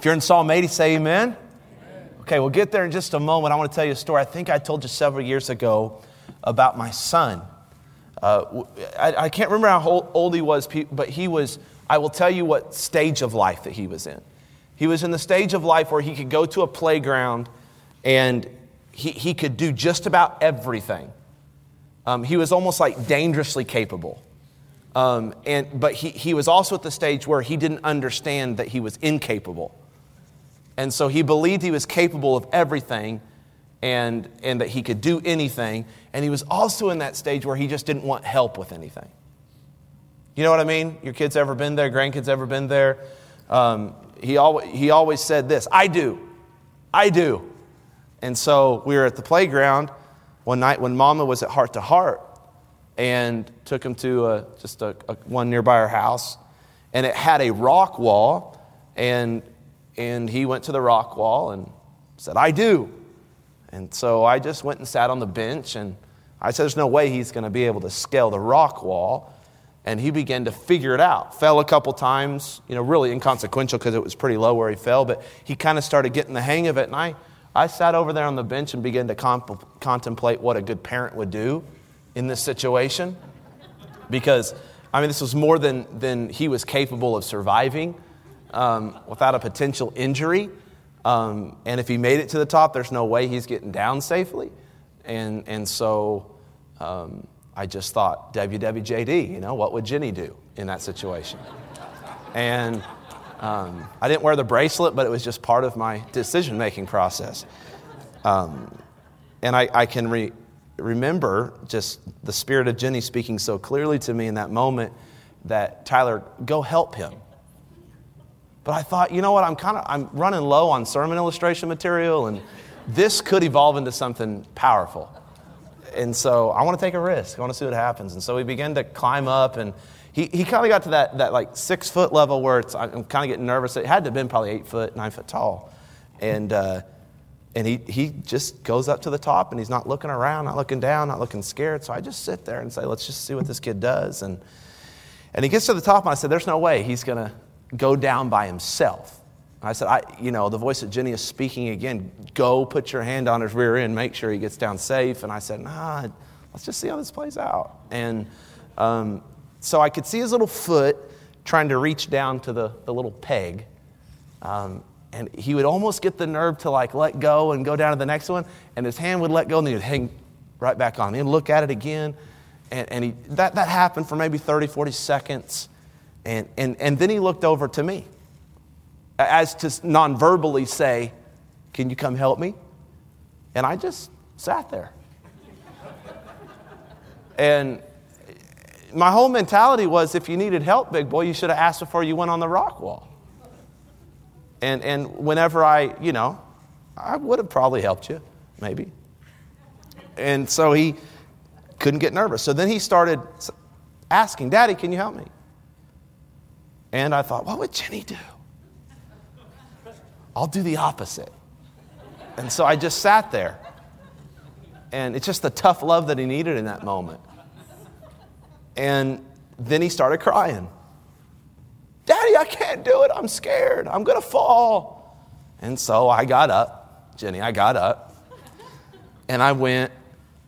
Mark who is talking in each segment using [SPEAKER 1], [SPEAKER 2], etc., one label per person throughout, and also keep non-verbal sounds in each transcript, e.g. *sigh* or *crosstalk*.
[SPEAKER 1] If you're in Psalm 80, say amen. Okay, we'll get there in just a moment. I want to tell you a story. I think I told you several years ago about my son. Uh, I, I, can't remember how old he was, but he was, I will tell you what stage of life that he was in. He was in the stage of life where he could go to a playground and he, he could do just about everything. Um, he was almost like dangerously capable. Um, and, but he, he was also at the stage where he didn't understand that he was incapable. And so he believed he was capable of everything and, and that he could do anything. And he was also in that stage where he just didn't want help with anything. You know what I mean? Your kids ever been there? Grandkids ever been there? Um, he, always, he always said this I do. I do. And so we were at the playground one night when mama was at heart to heart and took him to a, just a, a, one nearby our house. And it had a rock wall. And, and he went to the rock wall and said, I do. And so I just went and sat on the bench, and I said, There's no way he's going to be able to scale the rock wall. And he began to figure it out. Fell a couple times, you know, really inconsequential because it was pretty low where he fell, but he kind of started getting the hang of it. And I, I sat over there on the bench and began to comp- contemplate what a good parent would do in this situation. Because, I mean, this was more than, than he was capable of surviving um, without a potential injury. Um, and if he made it to the top, there's no way he's getting down safely. And, and so um, I just thought, WWJD, you know, what would Jenny do in that situation? And um, I didn't wear the bracelet, but it was just part of my decision making process. Um, and I, I can re- remember just the spirit of Jenny speaking so clearly to me in that moment that Tyler, go help him. But I thought, you know what, I'm kind of I'm running low on sermon illustration material, and this could evolve into something powerful. And so I want to take a risk. I want to see what happens. And so we began to climb up, and he, he kind of got to that, that like six foot level where it's, I'm kind of getting nervous. It had to have been probably eight foot, nine foot tall. And, uh, and he, he just goes up to the top and he's not looking around, not looking down, not looking scared. So I just sit there and say, let's just see what this kid does. And, and he gets to the top, and I said, there's no way he's going to go down by himself. I said, I, you know, the voice of Jenny is speaking again. Go put your hand on his rear end, make sure he gets down safe. And I said, nah, let's just see how this plays out. And um, so I could see his little foot trying to reach down to the, the little peg. Um, and he would almost get the nerve to like let go and go down to the next one. And his hand would let go and he would hang right back on. He'd look at it again. And, and he, that, that happened for maybe 30, 40 seconds. And, and, and then he looked over to me as to non verbally say, Can you come help me? And I just sat there. and my whole mentality was if you needed help, big boy, you should have asked before you went on the rock wall. And, and whenever I, you know, I would have probably helped you, maybe. And so he couldn't get nervous. So then he started asking, Daddy, can you help me? And I thought, what would Jenny do? I'll do the opposite. And so I just sat there. And it's just the tough love that he needed in that moment. And then he started crying. Daddy, I can't do it. I'm scared. I'm going to fall. And so I got up. Jenny, I got up. And I went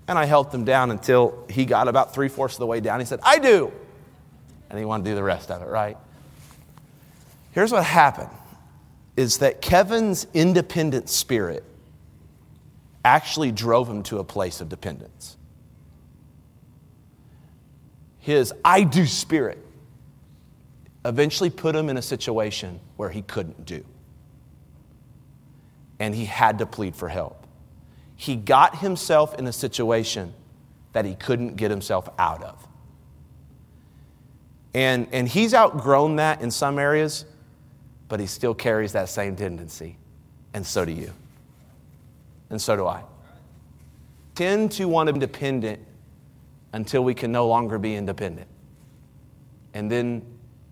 [SPEAKER 1] and I helped him down until he got about three fourths of the way down. He said, I do. And he wanted to do the rest of it, right? Here's what happened is that Kevin's independent spirit actually drove him to a place of dependence. His I do spirit eventually put him in a situation where he couldn't do. And he had to plead for help. He got himself in a situation that he couldn't get himself out of. And, and he's outgrown that in some areas, but he still carries that same tendency. And so do you. And so do I. Tend to want to be independent until we can no longer be independent. And then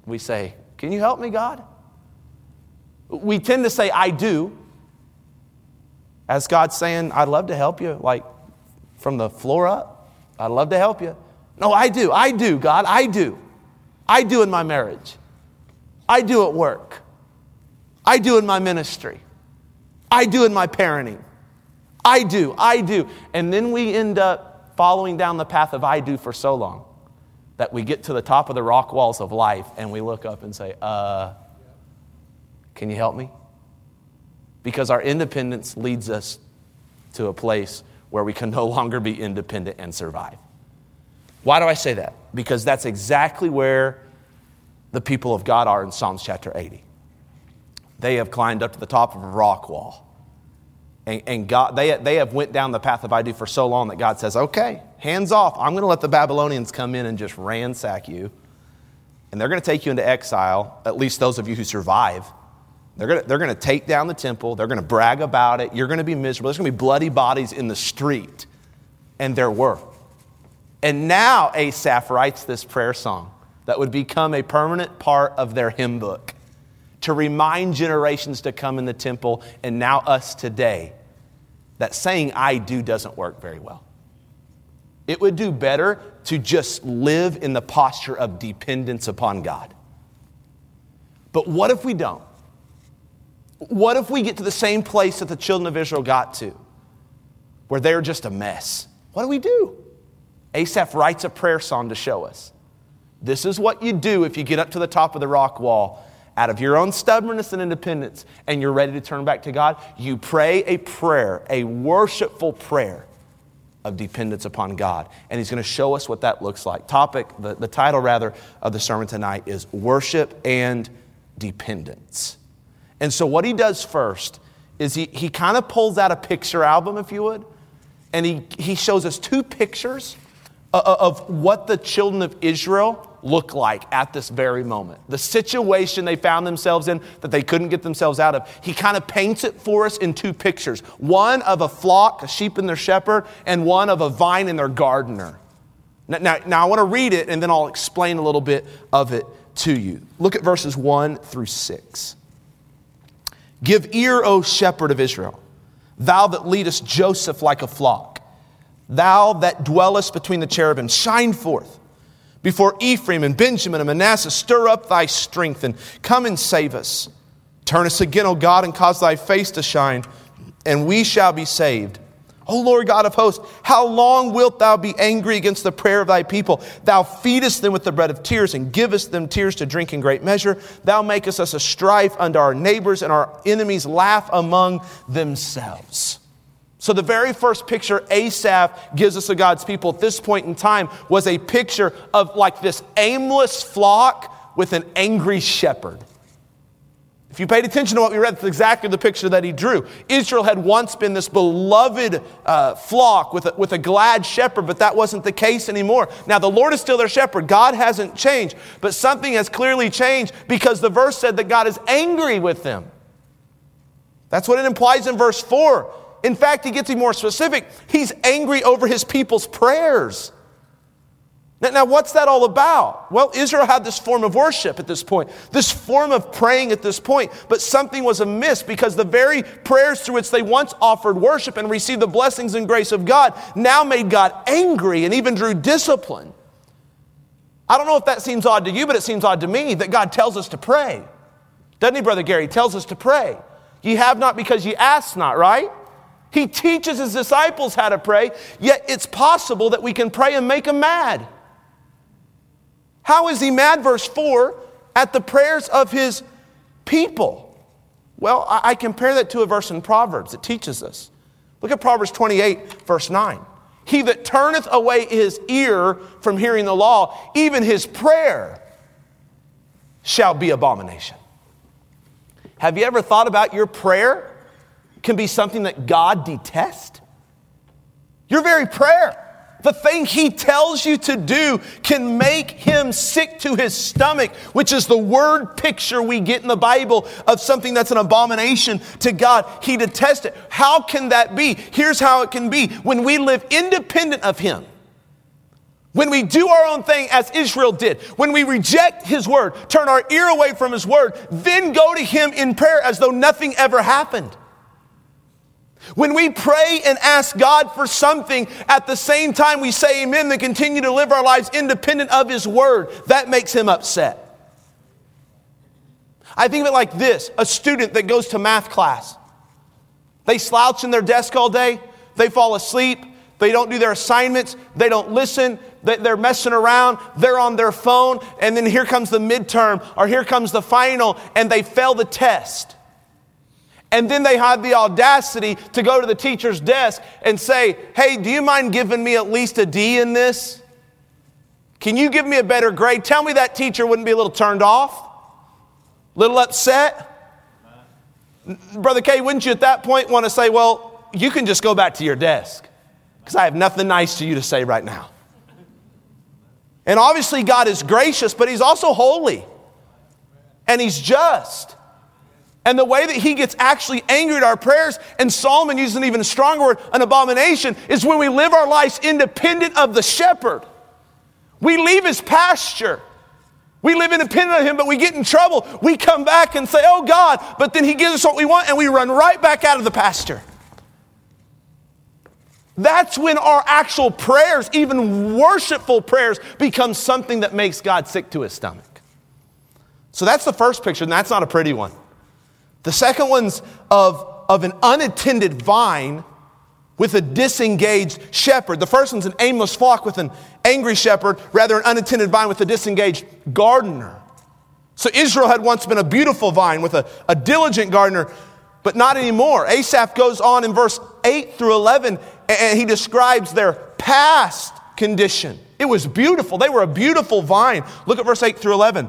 [SPEAKER 1] we say, Can you help me, God? We tend to say, I do. As God's saying, I'd love to help you, like from the floor up. I'd love to help you. No, I do. I do, God. I do. I do in my marriage. I do at work. I do in my ministry. I do in my parenting. I do, I do. And then we end up following down the path of I do for so long that we get to the top of the rock walls of life and we look up and say, uh, can you help me? Because our independence leads us to a place where we can no longer be independent and survive. Why do I say that? Because that's exactly where the people of God are in Psalms chapter 80. They have climbed up to the top of a rock wall. And, and God, they, they have went down the path of I do for so long that God says, okay, hands off. I'm going to let the Babylonians come in and just ransack you. And they're going to take you into exile, at least those of you who survive. They're going to, they're going to take down the temple. They're going to brag about it. You're going to be miserable. There's going to be bloody bodies in the street. And there were. And now Asaph writes this prayer song that would become a permanent part of their hymn book to remind generations to come in the temple and now us today that saying I do doesn't work very well. It would do better to just live in the posture of dependence upon God. But what if we don't? What if we get to the same place that the children of Israel got to, where they're just a mess? What do we do? Asaph writes a prayer song to show us. This is what you do if you get up to the top of the rock wall out of your own stubbornness and independence and you're ready to turn back to God. You pray a prayer, a worshipful prayer of dependence upon God. And He's going to show us what that looks like. Topic, the, the title rather, of the sermon tonight is Worship and Dependence. And so, what He does first is He, he kind of pulls out a picture album, if you would, and He, he shows us two pictures of what the children of Israel look like at this very moment. The situation they found themselves in that they couldn't get themselves out of. He kind of paints it for us in two pictures one of a flock, a sheep and their shepherd, and one of a vine and their gardener. Now, now, now I want to read it and then I'll explain a little bit of it to you. Look at verses 1 through 6. Give ear, O shepherd of Israel, thou that leadest Joseph like a flock Thou that dwellest between the cherubim, shine forth before Ephraim and Benjamin and Manasseh. Stir up thy strength and come and save us. Turn us again, O God, and cause thy face to shine, and we shall be saved. O Lord God of hosts, how long wilt thou be angry against the prayer of thy people? Thou feedest them with the bread of tears and givest them tears to drink in great measure. Thou makest us a strife unto our neighbors, and our enemies laugh among themselves. So, the very first picture Asaph gives us of God's people at this point in time was a picture of like this aimless flock with an angry shepherd. If you paid attention to what we read, that's exactly the picture that he drew. Israel had once been this beloved uh, flock with a, with a glad shepherd, but that wasn't the case anymore. Now, the Lord is still their shepherd. God hasn't changed, but something has clearly changed because the verse said that God is angry with them. That's what it implies in verse 4. In fact, he gets even more specific. He's angry over his people's prayers. Now, now, what's that all about? Well, Israel had this form of worship at this point, this form of praying at this point, but something was amiss because the very prayers through which they once offered worship and received the blessings and grace of God now made God angry and even drew discipline. I don't know if that seems odd to you, but it seems odd to me that God tells us to pray. Doesn't he, Brother Gary? He tells us to pray. Ye have not because ye ask not, right? He teaches his disciples how to pray, yet it's possible that we can pray and make him mad. How is he mad, verse 4, at the prayers of his people? Well, I, compare that to a verse in Proverbs that teaches us. Look at Proverbs 28, verse 9. He that turneth away his ear from hearing the law, even his prayer shall be abomination. Have you ever thought about your prayer? Can be something that God detests. Your very prayer, the thing He tells you to do, can make Him sick to His stomach, which is the word picture we get in the Bible of something that's an abomination to God. He detests it. How can that be? Here's how it can be when we live independent of Him. When we do our own thing as Israel did, when we reject His word, turn our ear away from His word, then go to Him in prayer as though nothing ever happened. When we pray and ask God for something, at the same time we say amen and continue to live our lives independent of His word, that makes Him upset. I think of it like this a student that goes to math class. They slouch in their desk all day, they fall asleep, they don't do their assignments, they don't listen, they're messing around, they're on their phone, and then here comes the midterm or here comes the final, and they fail the test. And then they had the audacity to go to the teacher's desk and say, Hey, do you mind giving me at least a D in this? Can you give me a better grade? Tell me that teacher wouldn't be a little turned off, a little upset. Brother K, wouldn't you at that point want to say, Well, you can just go back to your desk because I have nothing nice to you to say right now. And obviously, God is gracious, but He's also holy and He's just. And the way that he gets actually angry at our prayers, and Solomon uses an even stronger word, an abomination, is when we live our lives independent of the shepherd. We leave his pasture. We live independent of him, but we get in trouble. We come back and say, Oh God, but then he gives us what we want, and we run right back out of the pasture. That's when our actual prayers, even worshipful prayers, become something that makes God sick to his stomach. So that's the first picture, and that's not a pretty one. The second one's of, of an unattended vine with a disengaged shepherd. The first one's an aimless flock with an angry shepherd, rather, an unattended vine with a disengaged gardener. So Israel had once been a beautiful vine with a, a diligent gardener, but not anymore. Asaph goes on in verse 8 through 11, and he describes their past condition. It was beautiful. They were a beautiful vine. Look at verse 8 through 11.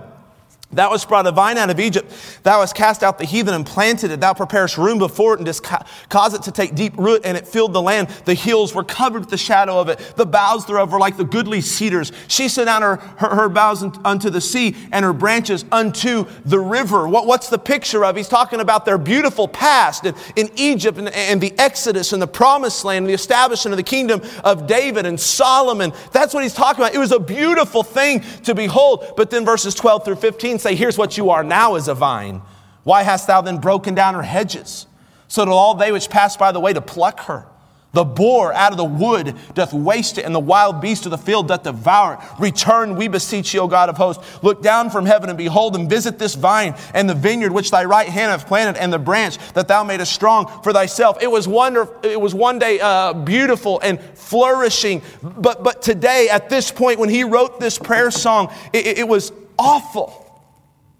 [SPEAKER 1] Thou hast brought a vine out of Egypt. Thou hast cast out the heathen and planted it. Thou preparest room before it and didst cause it to take deep root, and it filled the land. The hills were covered with the shadow of it. The boughs thereof were like the goodly cedars. She sent out her, her, her boughs unto the sea and her branches unto the river. What, what's the picture of? He's talking about their beautiful past in, in Egypt and, and the Exodus and the promised land and the establishment of the kingdom of David and Solomon. That's what he's talking about. It was a beautiful thing to behold. But then verses 12 through 15 say, Here's what you are now as a vine. Why hast thou then broken down her hedges, so that all they which pass by the way to pluck her? The boar out of the wood doth waste it, and the wild beast of the field doth devour it. Return, we beseech you, O God of hosts. Look down from heaven and behold, and visit this vine and the vineyard which thy right hand hath planted, and the branch that thou madest strong for thyself. It was wonderful. It was one day uh, beautiful and flourishing, but but today, at this point, when he wrote this prayer song, it, it was awful.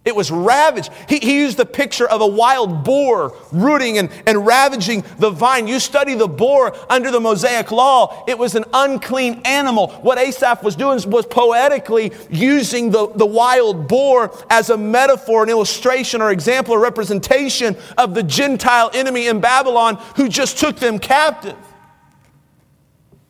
[SPEAKER 1] It was ravaged. He, he, used the picture of a wild boar rooting and, and ravaging the vine. You study the boar under the Mosaic law, it was an unclean animal. What Asaph was doing was poetically using the, the wild boar as a metaphor, an illustration, or example, or representation of the Gentile enemy in Babylon who just took them captive.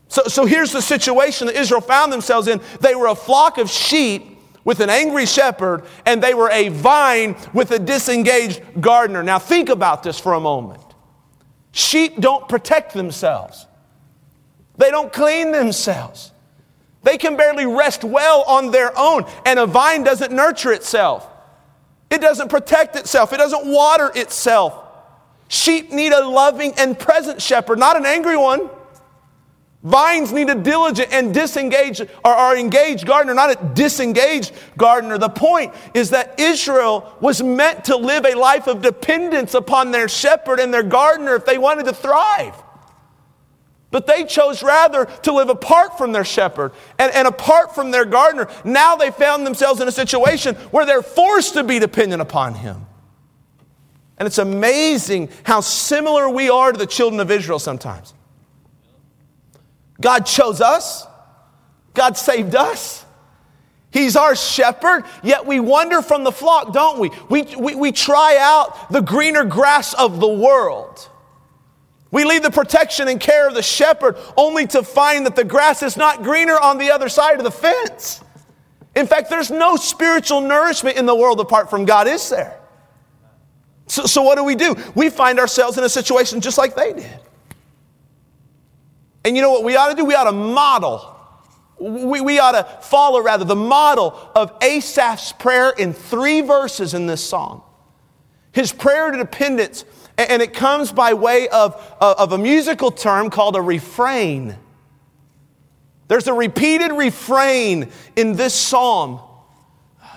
[SPEAKER 1] So, so here's the situation that Israel found themselves in. They were a flock of sheep with an angry shepherd, and they were a vine with a disengaged gardener. Now, think about this for a moment. Sheep don't protect themselves, they don't clean themselves. They can barely rest well on their own, and a vine doesn't nurture itself. It doesn't protect itself. It doesn't water itself. Sheep need a loving and present shepherd, not an angry one. Vines need a diligent and disengaged or, or engaged gardener, not a disengaged gardener. The point is that Israel was meant to live a life of dependence upon their shepherd and their gardener if they wanted to thrive. But they chose rather to live apart from their shepherd and, and apart from their gardener. Now they found themselves in a situation where they're forced to be dependent upon him. And it's amazing how similar we are to the children of Israel sometimes. God chose us. God saved us. He's our shepherd, yet we wander from the flock, don't we? We, we? we try out the greener grass of the world. We leave the protection and care of the shepherd only to find that the grass is not greener on the other side of the fence. In fact, there's no spiritual nourishment in the world apart from God, is there? So, so what do we do? We find ourselves in a situation just like they did. And you know what we ought to do? We ought to model. We, we ought to follow, rather, the model of Asaph's prayer in three verses in this song. His prayer to dependence, and it comes by way of, of a musical term called a refrain. There's a repeated refrain in this psalm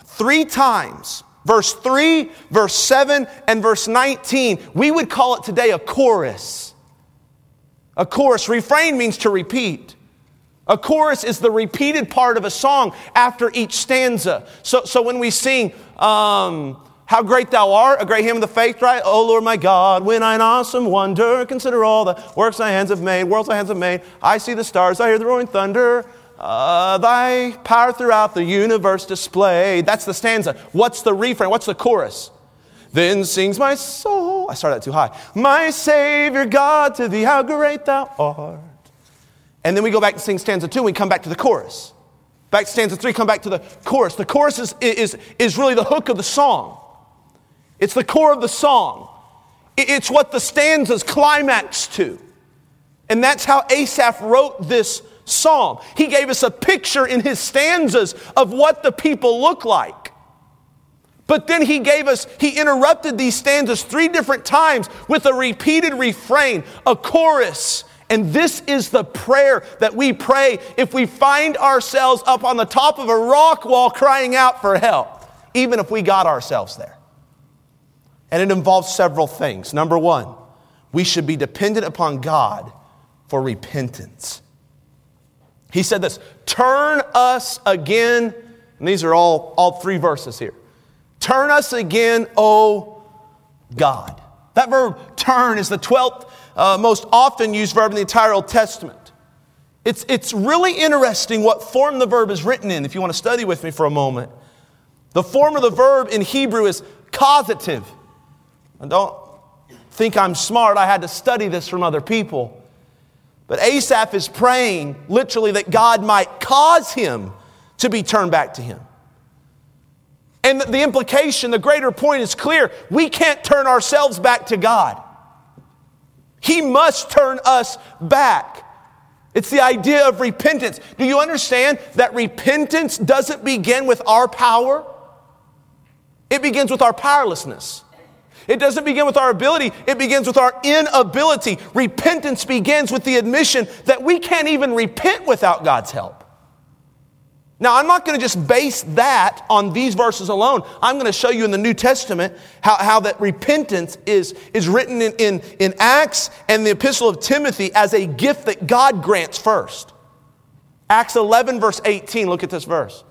[SPEAKER 1] three times. verse 3, verse 7, and verse 19. We would call it today a chorus. A chorus. Refrain means to repeat. A chorus is the repeated part of a song after each stanza. So, so when we sing, um, How great thou art, a great hymn of the faith, right? Oh Lord my God, when I an awesome wonder, consider all the works thy hands have made, worlds thy hands have made. I see the stars, I hear the roaring thunder. Uh, thy power throughout the universe displayed. That's the stanza. What's the refrain? What's the chorus? Then sings my soul. I started that too high. My Savior God, to thee how great thou art. And then we go back and sing stanza two, and we come back to the chorus. Back to stanza three, come back to the chorus. The chorus is, is, is really the hook of the song, it's the core of the song. It's what the stanzas climax to. And that's how Asaph wrote this psalm. He gave us a picture in his stanzas of what the people look like. But then he gave us, he interrupted these stanzas three different times with a repeated refrain, a chorus, and this is the prayer that we pray if we find ourselves up on the top of a rock wall crying out for help, even if we got ourselves there. And it involves several things. Number one, we should be dependent upon God for repentance. He said this turn us again, and these are all, all three verses here. Turn us again, O God. That verb turn is the 12th uh, most often used verb in the entire Old Testament. It's, it's really interesting what form the verb is written in, if you want to study with me for a moment. The form of the verb in Hebrew is causative. And don't think I'm smart, I had to study this from other people. But Asaph is praying literally that God might cause him to be turned back to him. And the implication, the greater point is clear. We can't turn ourselves back to God. He must turn us back. It's the idea of repentance. Do you understand that repentance doesn't begin with our power? It begins with our powerlessness. It doesn't begin with our ability, it begins with our inability. Repentance begins with the admission that we can't even repent without God's help. Now, I'm not going to just base that on these verses alone. I'm going to show you in the New Testament how, how that repentance is, is written in, in, in Acts and the Epistle of Timothy as a gift that God grants first. Acts 11, verse 18, look at this verse.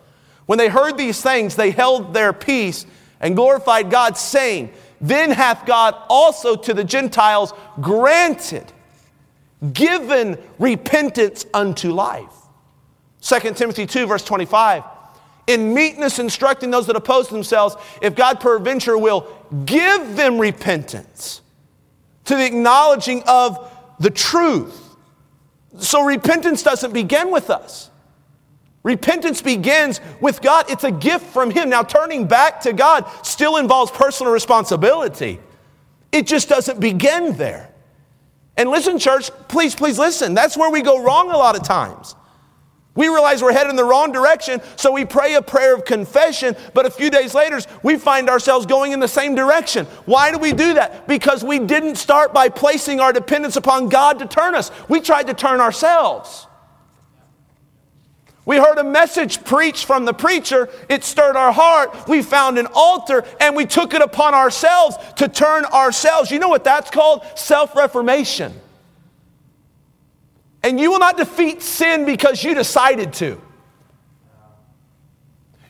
[SPEAKER 1] When they heard these things, they held their peace and glorified God, saying, Then hath God also to the Gentiles granted, given repentance unto life. 2 Timothy 2, verse 25. In meekness, instructing those that oppose themselves, if God peradventure will give them repentance to the acknowledging of the truth. So repentance doesn't begin with us. Repentance begins with God. It's a gift from Him. Now, turning back to God still involves personal responsibility. It just doesn't begin there. And listen, church, please, please listen. That's where we go wrong a lot of times. We realize we're heading in the wrong direction, so we pray a prayer of confession, but a few days later, we find ourselves going in the same direction. Why do we do that? Because we didn't start by placing our dependence upon God to turn us. We tried to turn ourselves. We heard a message preached from the preacher. It stirred our heart. We found an altar and we took it upon ourselves to turn ourselves. You know what that's called? Self reformation. And you will not defeat sin because you decided to.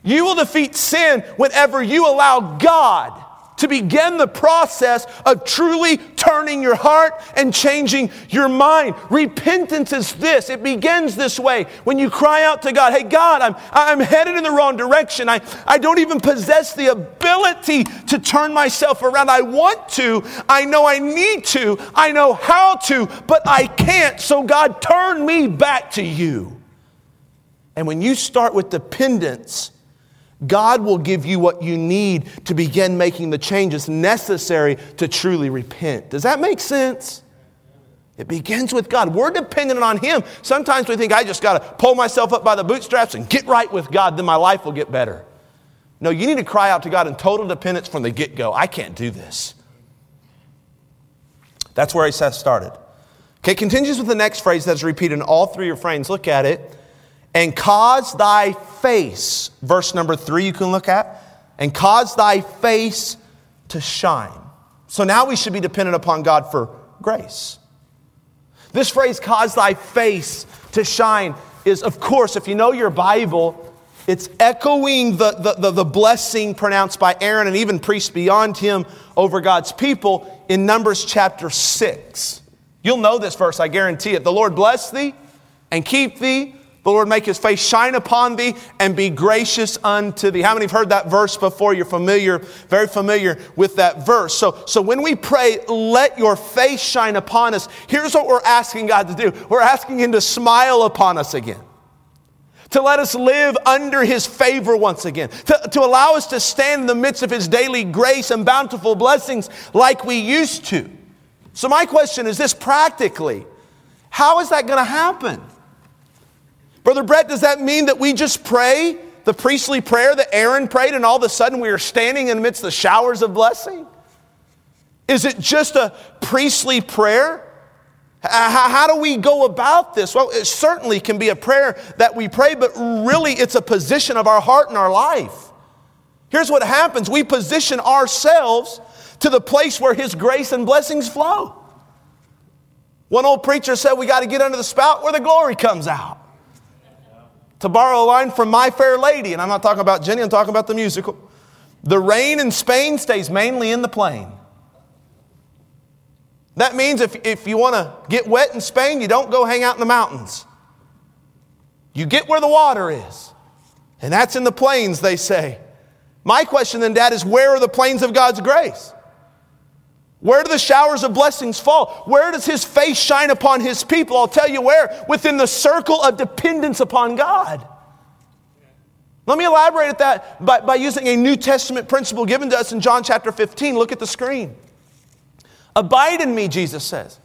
[SPEAKER 1] You will defeat sin whenever you allow God to begin the process of truly turning your heart and changing your mind. Repentance is this. It begins this way. When you cry out to God, hey, God, I'm, I'm headed in the wrong direction. I, I don't even possess the ability to turn myself around. I want to. I know I need to. I know how to, but I can't. So, God, turn me back to you. And when you start with dependence, God will give you what you need to begin making the changes necessary to truly repent. Does that make sense? It begins with God. We're dependent on Him. Sometimes we think I just got to pull myself up by the bootstraps and get right with God, then my life will get better. No, you need to cry out to God in total dependence from the get go. I can't do this. That's where he started. Okay, continues with the next phrase that's repeated in all three refrains. Look at it and cause thy face, verse number three, you can look at, and cause thy face to shine. So now we should be dependent upon God for grace. This phrase, cause thy face to shine, is, of course, if you know your Bible, it's echoing the, the, the, the, blessing pronounced by Aaron and even priests beyond him over God's people in Numbers chapter 6. You'll know this verse, I guarantee it. The Lord bless thee and keep thee. The Lord make his face shine upon thee and be gracious unto thee. How many have heard that verse before? You're familiar, very familiar with that verse. So, so when we pray, let your face shine upon us, here's what we're asking God to do. We're asking him to smile upon us again to let us live under His favor once again, to, to allow us to stand in the midst of His daily grace and bountiful blessings like we used to. So, my question is this practically how is that going to happen? Brother Brett, does that mean that we just pray the priestly prayer that Aaron prayed and all of a sudden we are standing in the showers of blessing? Is it just a priestly prayer? How, do we go about this? Well, it certainly can be a prayer that we pray, but really it's a position of our heart and our life. Here's what happens we position ourselves to the place where His grace and blessings flow. One old preacher said we got to get under the spout where the glory comes out. To borrow a line from My Fair Lady, and I'm not talking about Jenny, I'm talking about the musical. The rain in Spain stays mainly in the plain. That means if, if you want to get wet in Spain, you don't go hang out in the mountains. You get where the water is. And that's in the plains, they say. My question then, Dad, is where are the plains of God's grace? Where do the showers of blessings fall? Where does His face shine upon His people? I'll tell you where. Within the circle of dependence upon God. Let me elaborate at that by, by using a New Testament principle given to us in John chapter 15. Look at the screen. Abide in me, Jesus says,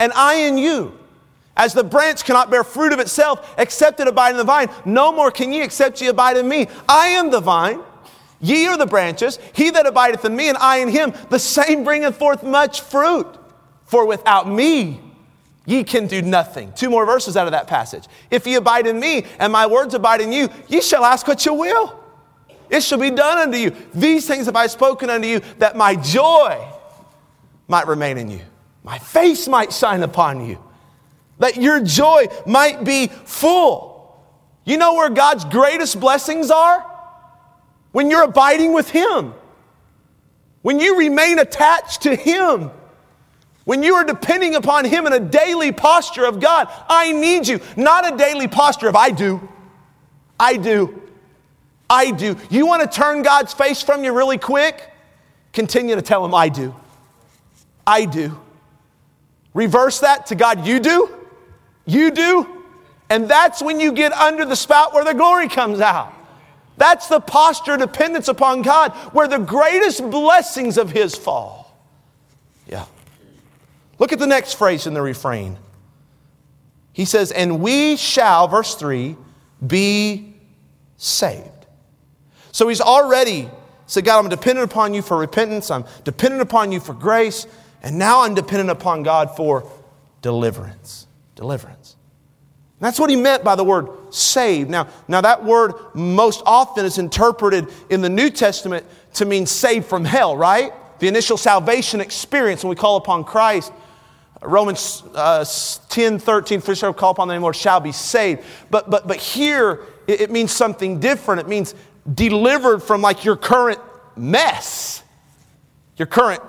[SPEAKER 1] and I in you. As the branch cannot bear fruit of itself except it abide in the vine, no more can ye except ye abide in me. I am the vine, ye are the branches. He that abideth in me and I in him, the same bringeth forth much fruit. For without me, ye can do nothing. Two more verses out of that passage. If ye abide in me and my words abide in you, ye shall ask what you will. It shall be done unto you. These things have I spoken unto you, that my joy might remain in you, my face might shine upon you, that your joy might be full. You know where God's greatest blessings are? When you're abiding with Him, when you remain attached to Him. When you are depending upon Him in a daily posture of God, I need you, not a daily posture of I do, I do, I do. You want to turn God's face from you really quick? Continue to tell Him, I do. I do. Reverse that to God, you do, you do. And that's when you get under the spout where the glory comes out. That's the posture of dependence upon God where the greatest blessings of His fall. Yeah. Look at the next phrase in the refrain. He says, And we shall, verse 3, be saved. So He's already said, God, I'm dependent upon you for repentance, I'm dependent upon you for grace. And now I'm dependent upon God for deliverance. Deliverance. That's what he meant by the word saved. Now, now, that word most often is interpreted in the New Testament to mean saved from hell, right? The initial salvation experience when we call upon Christ. Romans uh, 10 13, for shall call upon the name of the Lord shall be saved. But, but, but here it, it means something different. It means delivered from like your current mess, your current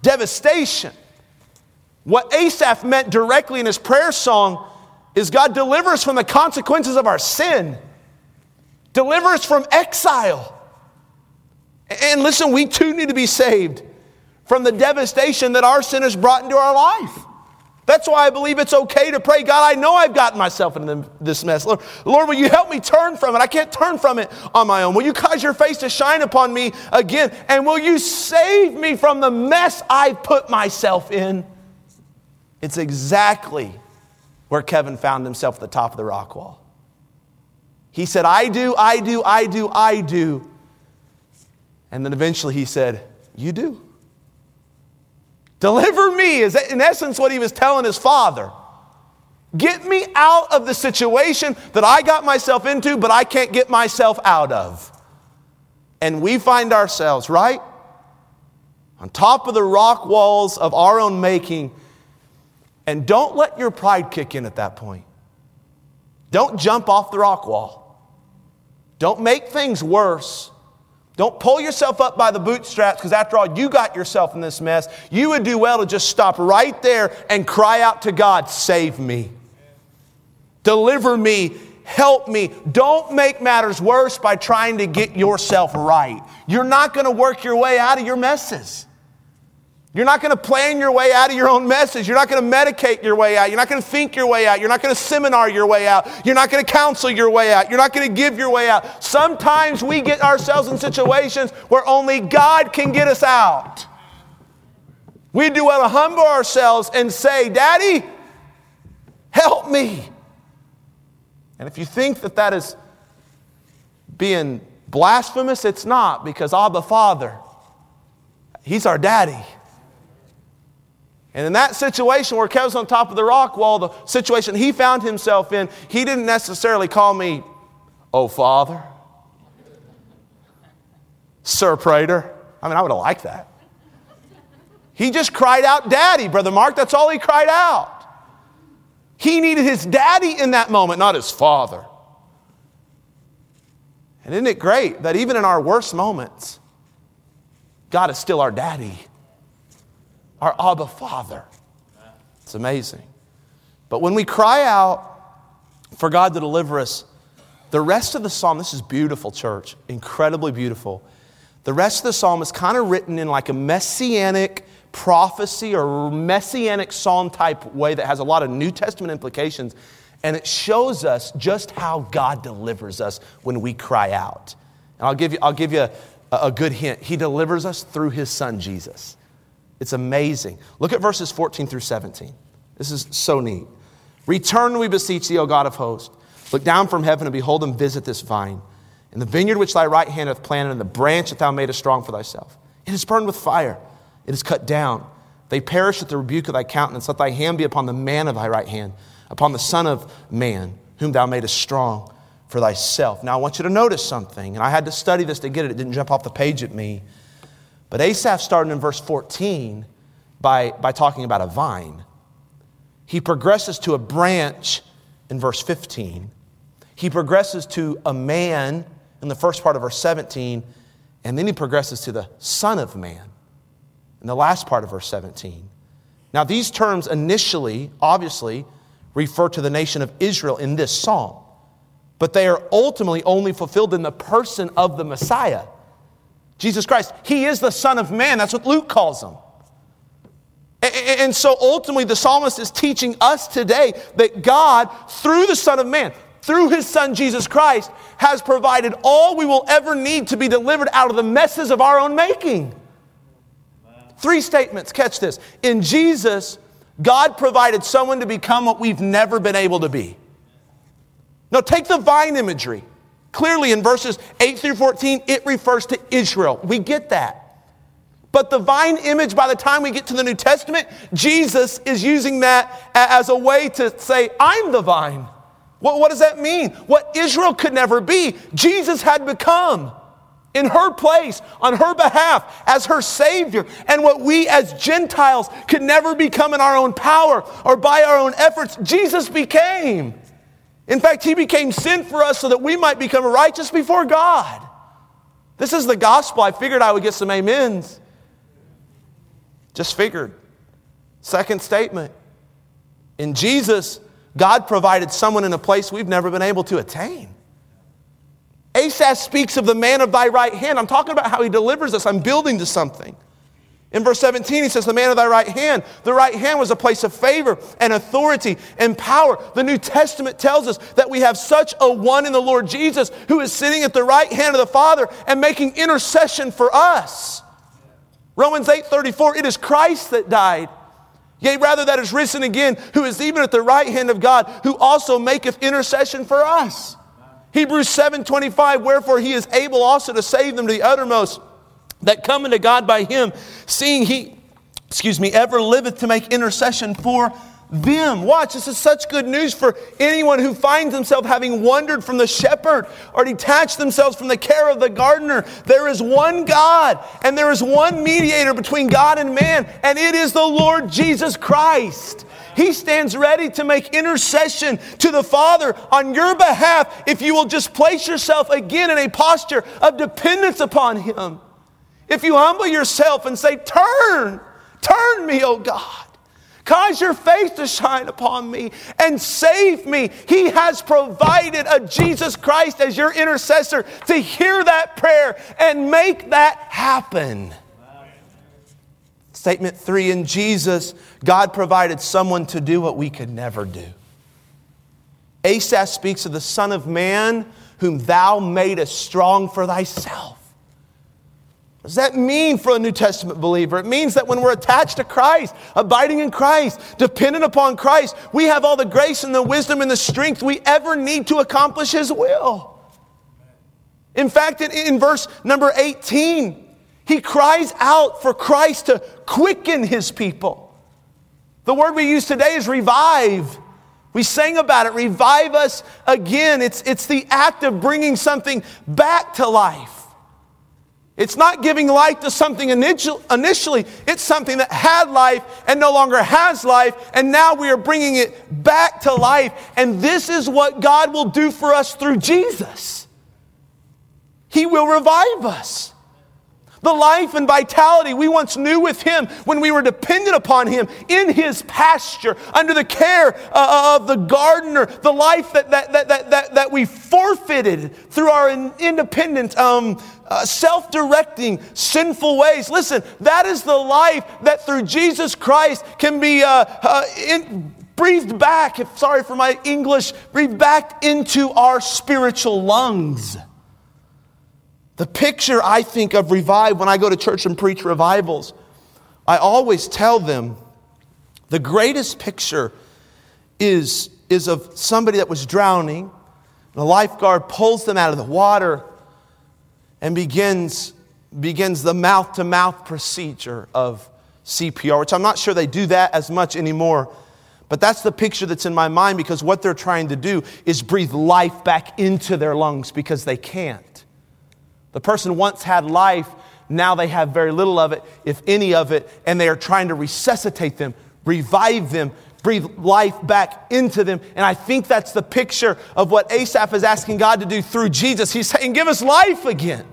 [SPEAKER 1] devastation. What Asaph meant directly in his prayer song is God deliver us from the consequences of our sin, deliver us from exile. And listen, we too need to be saved from the devastation that our sin has brought into our life. That's why I believe it's okay to pray, God, I know I've gotten myself into this mess. Lord, Lord, will you help me turn from it? I can't turn from it on my own. Will you cause your face to shine upon me again? And will you save me from the mess I've put myself in? It's exactly where Kevin found himself at the top of the rock wall. He said, I do, I do, I do, I do. And then eventually he said, You do. Deliver me is in essence what he was telling his father. Get me out of the situation that I got myself into, but I can't get myself out of. and we find ourselves, right? On top of the rock walls of our own making. And don't let your pride kick in at that point. Don't jump off the rock wall. Don't make things worse. Don't pull yourself up by the bootstraps because, after all, you got yourself in this mess. You would do well to just stop right there and cry out to God, Save me. Deliver me. Help me. Don't make matters worse by trying to get yourself right. You're not going to work your way out of your messes. You're not going to plan your way out of your own message. You're not going to medicate your way out. You're not going to think your way out. You're not going to seminar your way out. You're not going to counsel your way out. You're not going to give your way out. Sometimes we get ourselves in situations where only God can get us out. We do well to humble ourselves and say, Daddy, help me. And if you think that that is being blasphemous, it's not because Abba Father, He's our daddy. And in that situation where Kev's on top of the rock wall, the situation he found himself in, he didn't necessarily call me, Oh, Father, Sir Prater. I mean, I would have liked that. He just cried out, Daddy, Brother Mark. That's all he cried out. He needed his daddy in that moment, not his father. And isn't it great that even in our worst moments, God is still our daddy? Our Abba Father. It's amazing. But when we cry out for God to deliver us, the rest of the psalm, this is beautiful, church, incredibly beautiful. The rest of the psalm is kind of written in like a messianic prophecy or messianic psalm type way that has a lot of New Testament implications. And it shows us just how God delivers us when we cry out. And I'll give you, I'll give you a, a good hint. He delivers us through his son, Jesus. It's amazing. Look at verses 14 through 17. This is so neat. Return, we beseech thee, O God of hosts. Look down from heaven and behold and visit this vine, and the vineyard which thy right hand hath planted, and the branch that thou madest strong for thyself. It is burned with fire, it is cut down. They perish at the rebuke of thy countenance. Let thy hand be upon the man of thy right hand, upon the Son of Man, whom thou madest strong for thyself. Now, I want you to notice something, and I had to study this to get it. It didn't jump off the page at me. But Asaph started in verse 14 by, by talking about a vine. He progresses to a branch in verse 15. He progresses to a man in the first part of verse 17. And then he progresses to the Son of Man in the last part of verse 17. Now, these terms initially, obviously, refer to the nation of Israel in this psalm, but they are ultimately only fulfilled in the person of the Messiah. Jesus Christ. He is the Son of Man. That's what Luke calls him. And so ultimately, the psalmist is teaching us today that God, through the Son of Man, through his Son Jesus Christ, has provided all we will ever need to be delivered out of the messes of our own making. Three statements, catch this. In Jesus, God provided someone to become what we've never been able to be. Now, take the vine imagery. Clearly, in verses 8 through 14, it refers to Israel. We get that. But the vine image, by the time we get to the New Testament, Jesus is using that as a way to say, I'm the vine. What, what does that mean? What Israel could never be, Jesus had become in her place, on her behalf, as her Savior. And what we as Gentiles could never become in our own power or by our own efforts, Jesus became. In fact, he became sin for us so that we might become righteous before God. This is the gospel. I figured I would get some amens. Just figured. Second statement. In Jesus, God provided someone in a place we've never been able to attain. Asaph speaks of the man of thy right hand. I'm talking about how he delivers us. I'm building to something. In verse 17, he says, The man of thy right hand. The right hand was a place of favor and authority and power. The New Testament tells us that we have such a one in the Lord Jesus who is sitting at the right hand of the Father and making intercession for us. Romans 8 34, it is Christ that died. Yea, rather that is risen again, who is even at the right hand of God, who also maketh intercession for us. Hebrews 7 25, wherefore he is able also to save them to the uttermost that come unto God by him, seeing he, excuse me, ever liveth to make intercession for them. Watch, this is such good news for anyone who finds himself having wandered from the shepherd or detached themselves from the care of the gardener. There is one God and there is one mediator between God and man, and it is the Lord Jesus Christ. He stands ready to make intercession to the Father on your behalf if you will just place yourself again in a posture of dependence upon Him. If you humble yourself and say, Turn, turn me, O God. Cause your face to shine upon me and save me. He has provided a Jesus Christ as your intercessor to hear that prayer and make that happen. Statement three in Jesus, God provided someone to do what we could never do. Asaph speaks of the Son of Man whom thou madest strong for thyself. What does that mean for a New Testament believer? It means that when we're attached to Christ, abiding in Christ, dependent upon Christ, we have all the grace and the wisdom and the strength we ever need to accomplish His will. In fact, in, in verse number 18, he cries out for Christ to quicken his people. The word we use today is revive. We sang about it, revive us again. It's, it's the act of bringing something back to life. It's not giving life to something initially, it's something that had life and no longer has life, and now we are bringing it back to life. And this is what God will do for us through Jesus. He will revive us. The life and vitality we once knew with Him when we were dependent upon Him in His pasture, under the care uh, of the gardener, the life that, that, that, that, that, we forfeited through our independent, um, uh, self directing, sinful ways. Listen, that is the life that through Jesus Christ can be uh, uh in, breathed back, sorry for my English, breathed back into our spiritual lungs. The picture I think of revive when I go to church and preach revivals, I always tell them the greatest picture is, is of somebody that was drowning. and The lifeguard pulls them out of the water and begins, begins the mouth to mouth procedure of CPR, which I'm not sure they do that as much anymore. But that's the picture that's in my mind because what they're trying to do is breathe life back into their lungs because they can't. The person once had life, now they have very little of it, if any of it, and they are trying to resuscitate them, revive them, breathe life back into them. And I think that's the picture of what Asaph is asking God to do through Jesus. He's saying, Give us life again.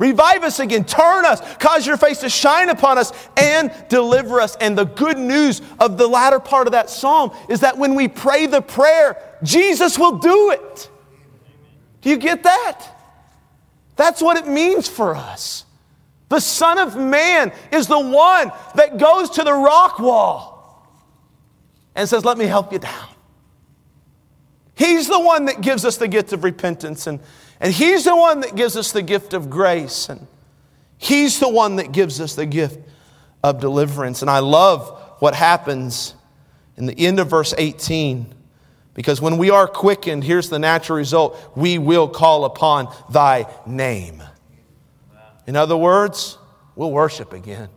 [SPEAKER 1] Revive us again, turn us, cause your face to shine upon us, and deliver us. And the good news of the latter part of that psalm is that when we pray the prayer, Jesus will do it. Do you get that? That's what it means for us. The Son of Man is the one that goes to the rock wall and says, Let me help you down. He's the one that gives us the gift of repentance, and, and He's the one that gives us the gift of grace, and He's the one that gives us the gift of deliverance. And I love what happens in the end of verse 18. Because when we are quickened, here's the natural result we will call upon thy name. In other words, we'll worship again.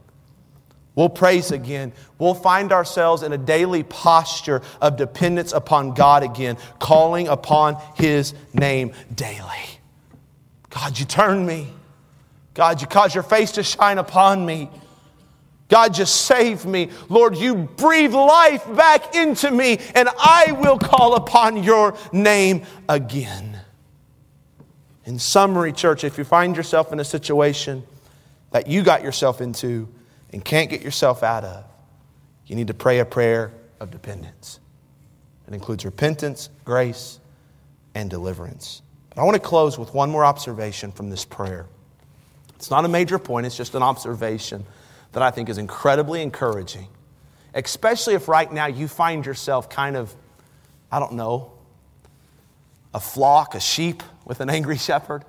[SPEAKER 1] We'll praise again. We'll find ourselves in a daily posture of dependence upon God again, calling upon His name daily. God, you turn me. God, you cause your face to shine upon me. God, just save me. Lord, you breathe life back into me, and I will call upon your name again. In summary, church, if you find yourself in a situation that you got yourself into and can't get yourself out of, you need to pray a prayer of dependence. It includes repentance, grace, and deliverance. But I want to close with one more observation from this prayer. It's not a major point, it's just an observation that I think is incredibly encouraging, especially if right now you find yourself kind of, I don't know, a flock, a sheep with an angry *laughs* shepherd.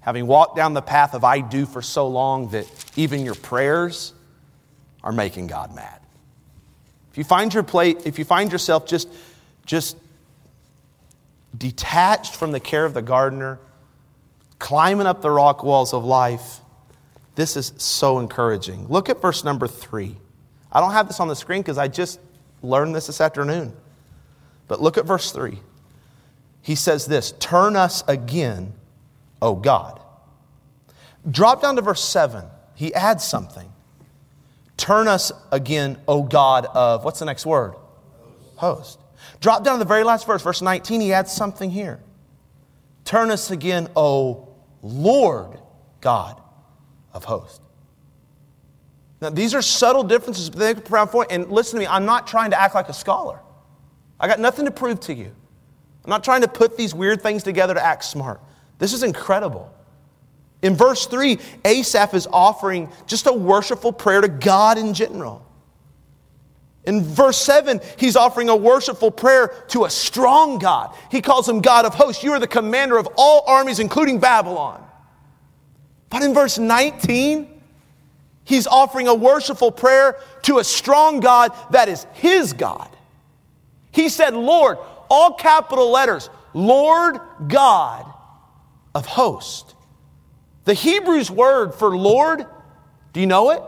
[SPEAKER 1] Having walked down the path of I do for so long that even your prayers are making God mad. If you find your plate, if you find yourself just, just detached from the care of the gardener, climbing up the rock walls of life, this is so encouraging. Look at verse number three. I don't have this on the screen because I just learned this this afternoon. But look at verse 3. He says this Turn us again, O God. Drop down to verse 7. He adds something. Turn us again, O God of, what's the next word? Host. Drop down to the very last verse, verse 19. He adds something here. Turn us again, O Lord God of hosts. Now, these are subtle differences, but they profound point. And listen to me, I'm not trying to act like a scholar. I got nothing to prove to you. I'm not trying to put these weird things together to act smart. This is incredible. In verse 3, Asaph is offering just a worshipful prayer to God in general. In verse 7, he's offering a worshipful prayer to a strong God. He calls him God of hosts. You are the commander of all armies, including Babylon. But in verse 19, he's offering a worshipful prayer to a strong God that is his God. He said, Lord, all capital letters, Lord God of hosts. The Hebrew's word for Lord, do you know it?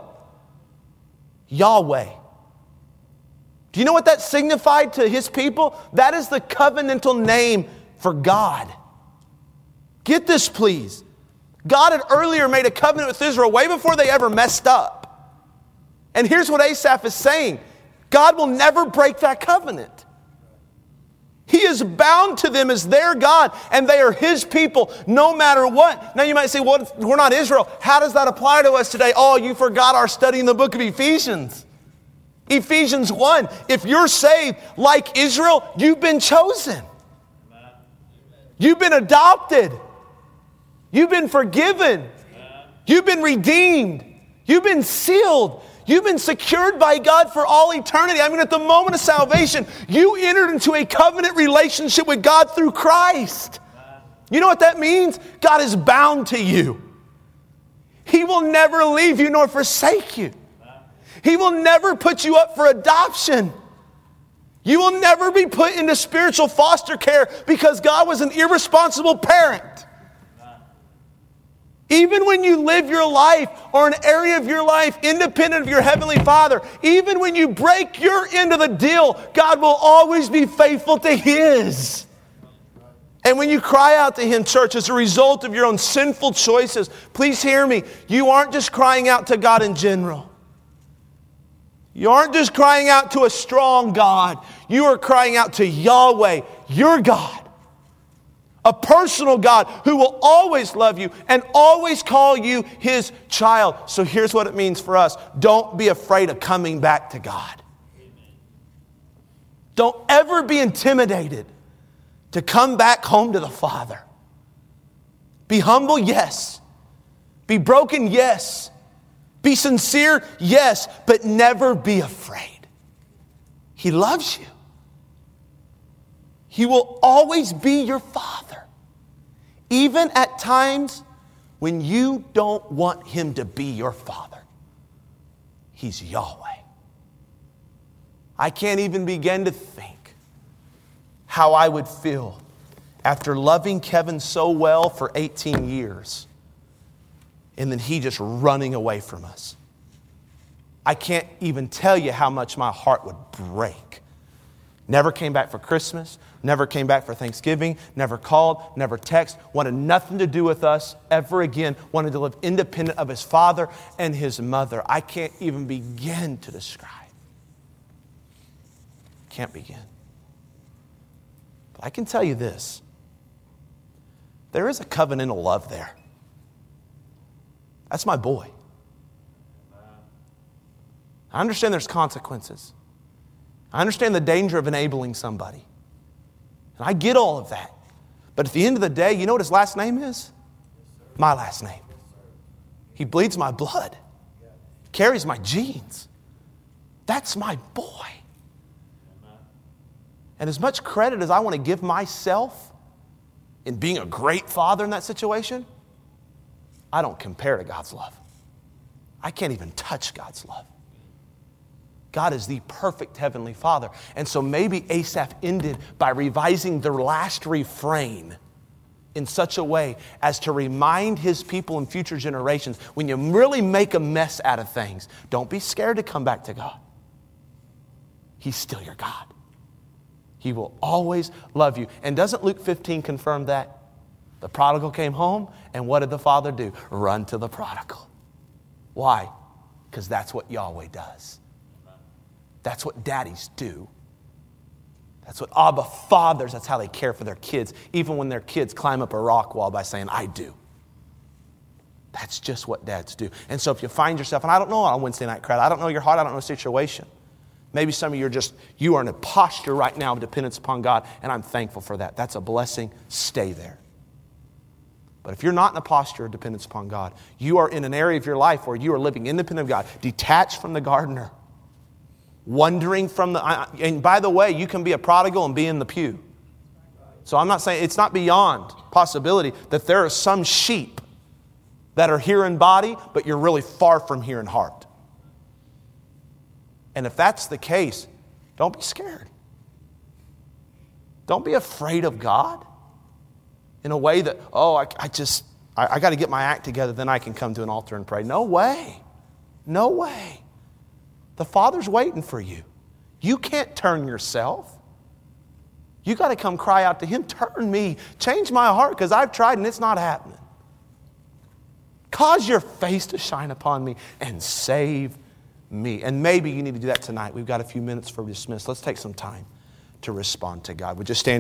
[SPEAKER 1] Yahweh. Do you know what that signified to his people? That is the covenantal name for God. Get this, please. God had earlier made a covenant with Israel way before they ever messed up. And here's what Asaph is saying God will never break that covenant. He is bound to them as their God, and they are His people no matter what. Now, you might say, well, we're not Israel. How does that apply to us today? Oh, you forgot our study in the book of Ephesians. Ephesians 1 if you're saved like Israel, you've been chosen, you've been adopted, you've been forgiven, you've been redeemed, you've been sealed. You've been secured by God for all eternity. I mean, at the moment of salvation, you entered into a covenant relationship with God through Christ. You know what that means? God is bound to you. He will never leave you nor forsake you. He will never put you up for adoption. You will never be put into spiritual foster care because God was an irresponsible parent. Even when you live your life or an area of your life independent of your Heavenly Father, even when you break your end of the deal, God will always be faithful to His. And when you cry out to Him, church, as a result of your own sinful choices, please hear me. You aren't just crying out to God in general. You aren't just crying out to a strong God, you are crying out to Yahweh, your God. A personal God who will always love you and always call you his child. So here's what it means for us don't be afraid of coming back to God. Don't ever be intimidated to come back home to the Father. Be humble, yes. Be broken, yes. Be sincere, yes, but never be afraid. He loves you. He will always be your father, even at times when you don't want him to be your father. He's Yahweh. I can't even begin to think how I would feel after loving Kevin so well for 18 years and then he just running away from us. I can't even tell you how much my heart would break. Never came back for Christmas, never came back for Thanksgiving, never called, never texted, wanted nothing to do with us ever again, wanted to live independent of his father and his mother. I can't even begin to describe. Can't begin. But I can tell you this there is a covenantal love there. That's my boy. I understand there's consequences. I understand the danger of enabling somebody. And I get all of that. But at the end of the day, you know what his last name is? My last name. He bleeds my blood, carries my genes. That's my boy. And as much credit as I want to give myself in being a great father in that situation, I don't compare to God's love. I can't even touch God's love. God is the perfect Heavenly Father. And so maybe Asaph ended by revising their last refrain in such a way as to remind his people in future generations when you really make a mess out of things, don't be scared to come back to God. He's still your God. He will always love you. And doesn't Luke 15 confirm that? The prodigal came home, and what did the father do? Run to the prodigal. Why? Because that's what Yahweh does. That's what daddies do. That's what Abba fathers, that's how they care for their kids, even when their kids climb up a rock wall by saying, I do. That's just what dads do. And so if you find yourself, and I don't know on Wednesday night crowd, I don't know your heart, I don't know the situation. Maybe some of you are just, you are in a posture right now of dependence upon God, and I'm thankful for that. That's a blessing. Stay there. But if you're not in a posture of dependence upon God, you are in an area of your life where you are living independent of God, detached from the gardener, wandering from the. And by the way, you can be a prodigal and be in the pew. So I'm not saying it's not beyond possibility that there are some sheep that are here in body, but you're really far from here in heart. And if that's the case, don't be scared. Don't be afraid of God in a way that, oh, I, I just, I, I got to get my act together, then I can come to an altar and pray. No way. No way. The Father's waiting for you. You can't turn yourself. You got to come cry out to Him, turn me, change my heart, because I've tried and it's not happening. Cause your face to shine upon me and save me. And maybe you need to do that tonight. We've got a few minutes for dismiss. Let's take some time to respond to God. Would you stand?